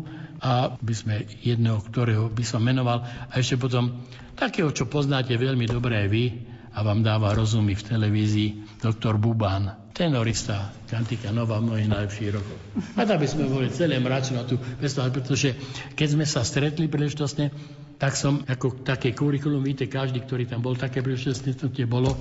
a by sme jedného, ktorého by som menoval. A ešte potom takého, čo poznáte veľmi dobre aj vy a vám dáva rozumy v televízii, doktor Bubán, tenorista Kantika Nova mnohých najlepších rokov. A tak by sme boli celé mračno tu pretože keď sme sa stretli príležitostne, tak som ako také kurikulum, víte, každý, ktorý tam bol, také príležitostne bolo,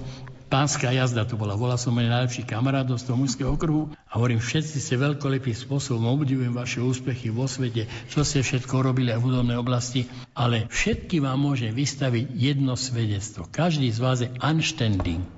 pánska jazda to bola. Volal som môj najlepší kamarát z toho mužského okruhu a hovorím, všetci ste veľkolepým spôsobom, obdivujem vaše úspechy vo svete, čo ste všetko robili aj v hudobnej oblasti, ale všetky vám môžem vystaviť jedno svedectvo. Každý z vás je unstanding.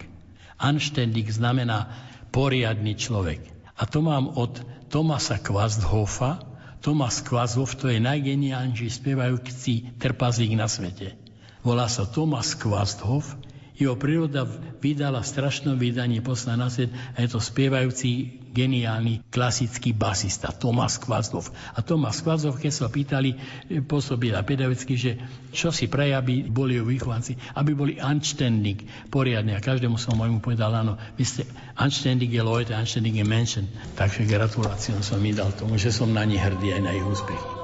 Unstanding znamená poriadny človek. A to mám od Tomasa Kvasthofa, Tomas Kvazov, to je najgeniálnejší spievajúci trpazík na svete. Volá sa Tomas Kvasthof, jeho príroda vydala strašné vydanie posla na svet a je to spievajúci geniálny klasický basista Tomas Kvazlov. A Tomas Kvazlov, keď sa pýtali, e, pôsobila pedagogicky, že čo si praje, aby boli jeho výchovanci, aby boli unstanding, poriadne. A každému som môjmu povedal, áno, vy ste unstanding je Leute, unstanding je Menschen. Takže gratuláciu som mi dal tomu, že som na ne hrdý aj na ich úspechy.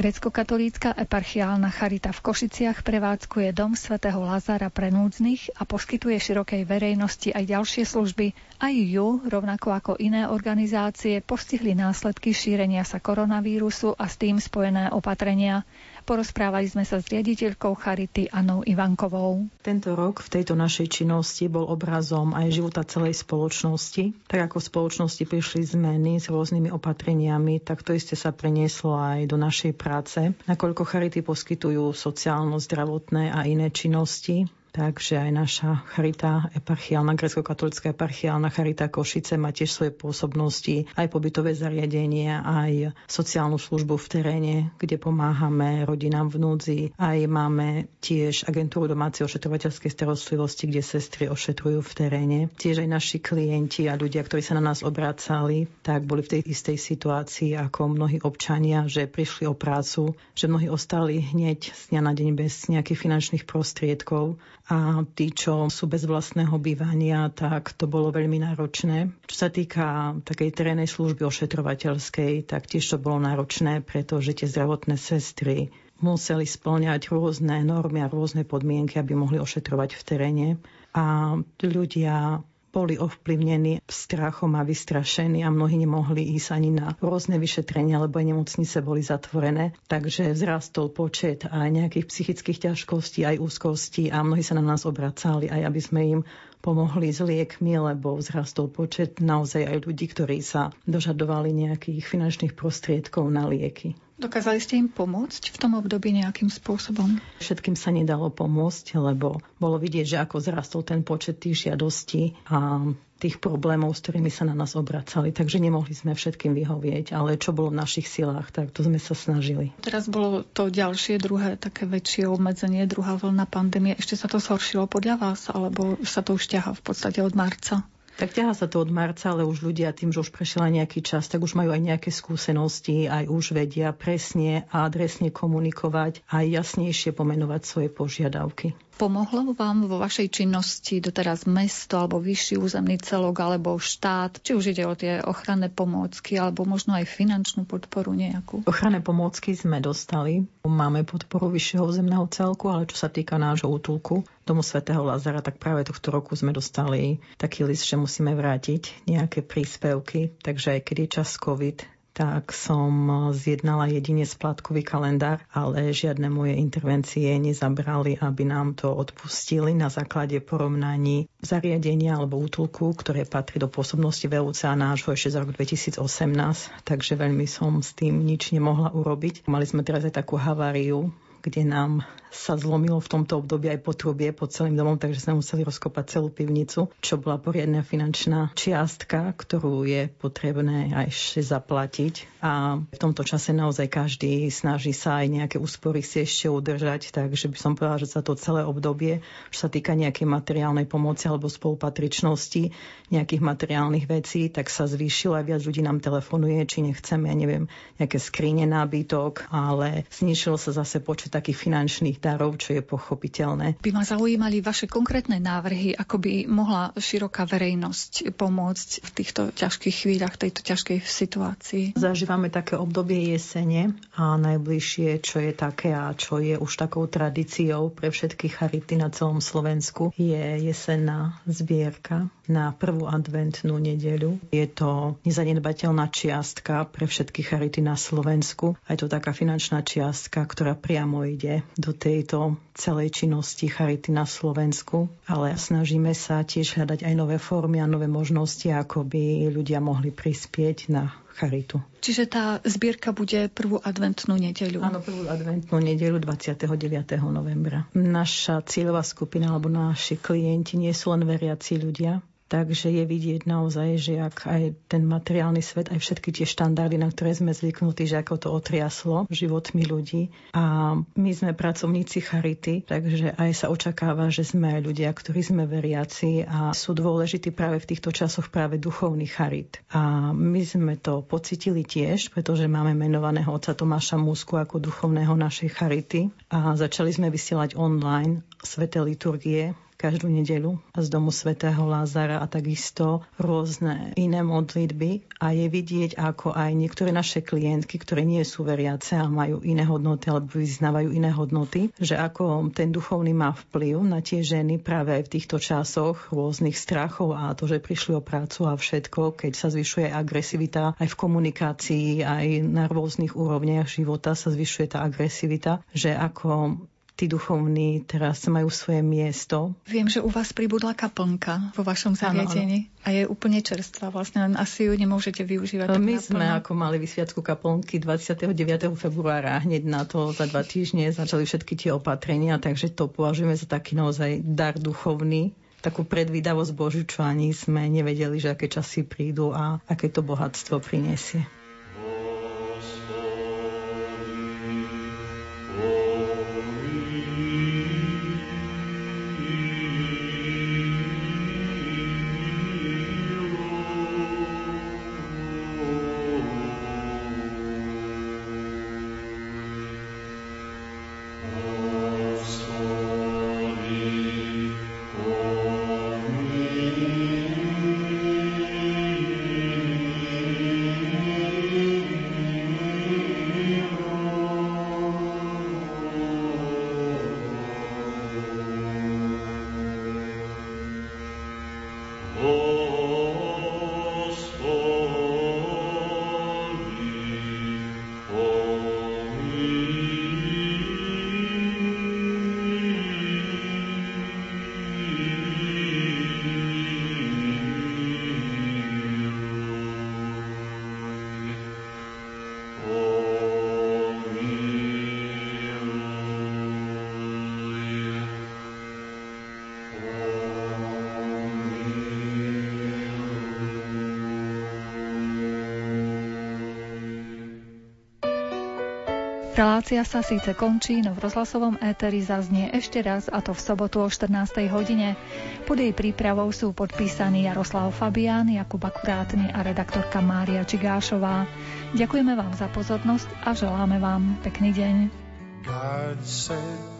Grecko-katolícka eparchiálna charita v Košiciach prevádzkuje dom svätého Lazára pre núdznych a poskytuje širokej verejnosti aj ďalšie služby. Aj ju, rovnako ako iné organizácie, postihli následky šírenia sa koronavírusu a s tým spojené opatrenia. Porozprávali sme sa s riaditeľkou Charity Anou Ivankovou. Tento rok v tejto našej činnosti bol obrazom aj života celej spoločnosti. Tak ako v spoločnosti prišli zmeny s rôznymi opatreniami, tak to isté sa prenieslo aj do našej práce. Nakoľko Charity poskytujú sociálno-zdravotné a iné činnosti, Takže aj naša charita eparchiálna, grecko-katolická eparchiálna charita Košice má tiež svoje pôsobnosti, aj pobytové zariadenia, aj sociálnu službu v teréne, kde pomáhame rodinám v núdzi. Aj máme tiež agentúru domácej ošetrovateľskej starostlivosti, kde sestry ošetrujú v teréne. Tiež aj naši klienti a ľudia, ktorí sa na nás obracali, tak boli v tej istej situácii ako mnohí občania, že prišli o prácu, že mnohí ostali hneď z dňa na deň bez nejakých finančných prostriedkov a tí, čo sú bez vlastného bývania, tak to bolo veľmi náročné. Čo sa týka takej terénnej služby ošetrovateľskej, tak tiež to bolo náročné, pretože tie zdravotné sestry museli splňať rôzne normy a rôzne podmienky, aby mohli ošetrovať v teréne. A ľudia boli ovplyvnení strachom a vystrašení a mnohí nemohli ísť ani na rôzne vyšetrenia, lebo aj nemocnice boli zatvorené. Takže vzrastol počet aj nejakých psychických ťažkostí, aj úzkostí a mnohí sa na nás obracali, aj aby sme im pomohli s liekmi, lebo vzrastol počet naozaj aj ľudí, ktorí sa dožadovali nejakých finančných prostriedkov na lieky. Dokázali ste im pomôcť v tom období nejakým spôsobom? Všetkým sa nedalo pomôcť, lebo bolo vidieť, že ako zrastol ten počet tých žiadostí a tých problémov, s ktorými sa na nás obracali. Takže nemohli sme všetkým vyhovieť, ale čo bolo v našich silách, tak to sme sa snažili. Teraz bolo to ďalšie, druhé, také väčšie obmedzenie, druhá vlna pandémie. Ešte sa to zhoršilo podľa vás, alebo sa to už ťaha v podstate od marca? Tak ťaha sa to od marca, ale už ľudia tým, že už prešiel nejaký čas, tak už majú aj nejaké skúsenosti, aj už vedia presne a adresne komunikovať a jasnejšie pomenovať svoje požiadavky. Pomohlo vám vo vašej činnosti doteraz mesto alebo vyšší územný celok alebo štát? Či už ide o tie ochranné pomôcky alebo možno aj finančnú podporu nejakú? Ochranné pomôcky sme dostali. Máme podporu vyššieho územného celku, ale čo sa týka nášho útulku, domu svätého Lazara, tak práve tohto roku sme dostali taký list, že musíme vrátiť nejaké príspevky. Takže aj keď je čas COVID, tak som zjednala jedine splátkový kalendár, ale žiadne moje intervencie nezabrali, aby nám to odpustili na základe porovnaní zariadenia alebo útulku, ktoré patrí do pôsobnosti VUC a nášho ešte za rok 2018, takže veľmi som s tým nič nemohla urobiť. Mali sme teraz aj takú haváriu, kde nám sa zlomilo v tomto období aj potrubie pod celým domom, takže sme museli rozkopať celú pivnicu, čo bola poriadna finančná čiastka, ktorú je potrebné aj ešte zaplatiť. A v tomto čase naozaj každý snaží sa aj nejaké úspory si ešte udržať, takže by som povedala, že za to celé obdobie, čo sa týka nejakej materiálnej pomoci alebo spolupatričnosti, nejakých materiálnych vecí, tak sa zvýšilo aj viac ľudí nám telefonuje, či nechceme, ja neviem, nejaké skrine nábytok, ale znišil sa zase počet takých finančných darov, čo je pochopiteľné. By ma zaujímali vaše konkrétne návrhy, ako by mohla široká verejnosť pomôcť v týchto ťažkých chvíľach, tejto ťažkej situácii. Zažívame také obdobie jesene a najbližšie, čo je také a čo je už takou tradíciou pre všetky charity na celom Slovensku, je jesenná zbierka na prvú adventnú nedeľu. Je to nezanedbateľná čiastka pre všetky charity na Slovensku. Je to taká finančná čiastka, ktorá priamo ide do tejto celej činnosti charity na Slovensku. Ale snažíme sa tiež hľadať aj nové formy a nové možnosti, ako by ľudia mohli prispieť na charitu. Čiže tá zbierka bude prvú adventnú nedeľu. Áno, prvú adventnú nedeľu 29. novembra. Naša cieľová skupina alebo naši klienti nie sú len veriaci ľudia, Takže je vidieť naozaj, že ak aj ten materiálny svet, aj všetky tie štandardy, na ktoré sme zvyknutí, že ako to otriaslo životmi ľudí. A my sme pracovníci Charity, takže aj sa očakáva, že sme aj ľudia, ktorí sme veriaci a sú dôležití práve v týchto časoch práve duchovný charit. A my sme to pocitili tiež, pretože máme menovaného otca Tomáša Músku ako duchovného našej Charity a začali sme vysielať online sveté liturgie každú nedelu z domu svätého Lázara a takisto rôzne iné modlitby. A je vidieť, ako aj niektoré naše klientky, ktoré nie sú veriace a majú iné hodnoty alebo vyznávajú iné hodnoty, že ako ten duchovný má vplyv na tie ženy práve aj v týchto časoch rôznych strachov a to, že prišli o prácu a všetko, keď sa zvyšuje agresivita aj v komunikácii, aj na rôznych úrovniach života sa zvyšuje tá agresivita, že ako tí duchovní teraz majú svoje miesto. Viem, že u vás pribudla kaplnka vo vašom zariadení a je úplne čerstvá vlastne, len asi ju nemôžete využívať. My sme ako mali vysviacku kaplnky 29. februára, hneď na to za dva týždne začali všetky tie opatrenia, takže to považujeme za taký naozaj dar duchovný takú predvídavosť Božiu, čo ani sme nevedeli, že aké časy prídu a aké to bohatstvo prinesie. Relácia sa síce končí, no v rozhlasovom éteri zaznie ešte raz a to v sobotu o 14. hodine. Pod jej prípravou sú podpísaní Jaroslav Fabián, Jakub Akurátny a redaktorka Mária Čigášová. Ďakujeme vám za pozornosť a želáme vám pekný deň. God said,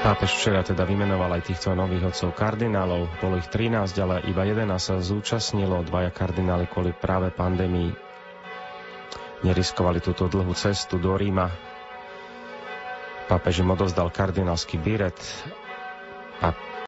Pápež včera teda vymenoval aj týchto nových otcov kardinálov. Bolo ich 13, ale iba 11 sa zúčastnilo. Dvaja kardináli kvôli práve pandémii neriskovali túto dlhú cestu do Ríma. Pápež im odozdal kardinálsky biret a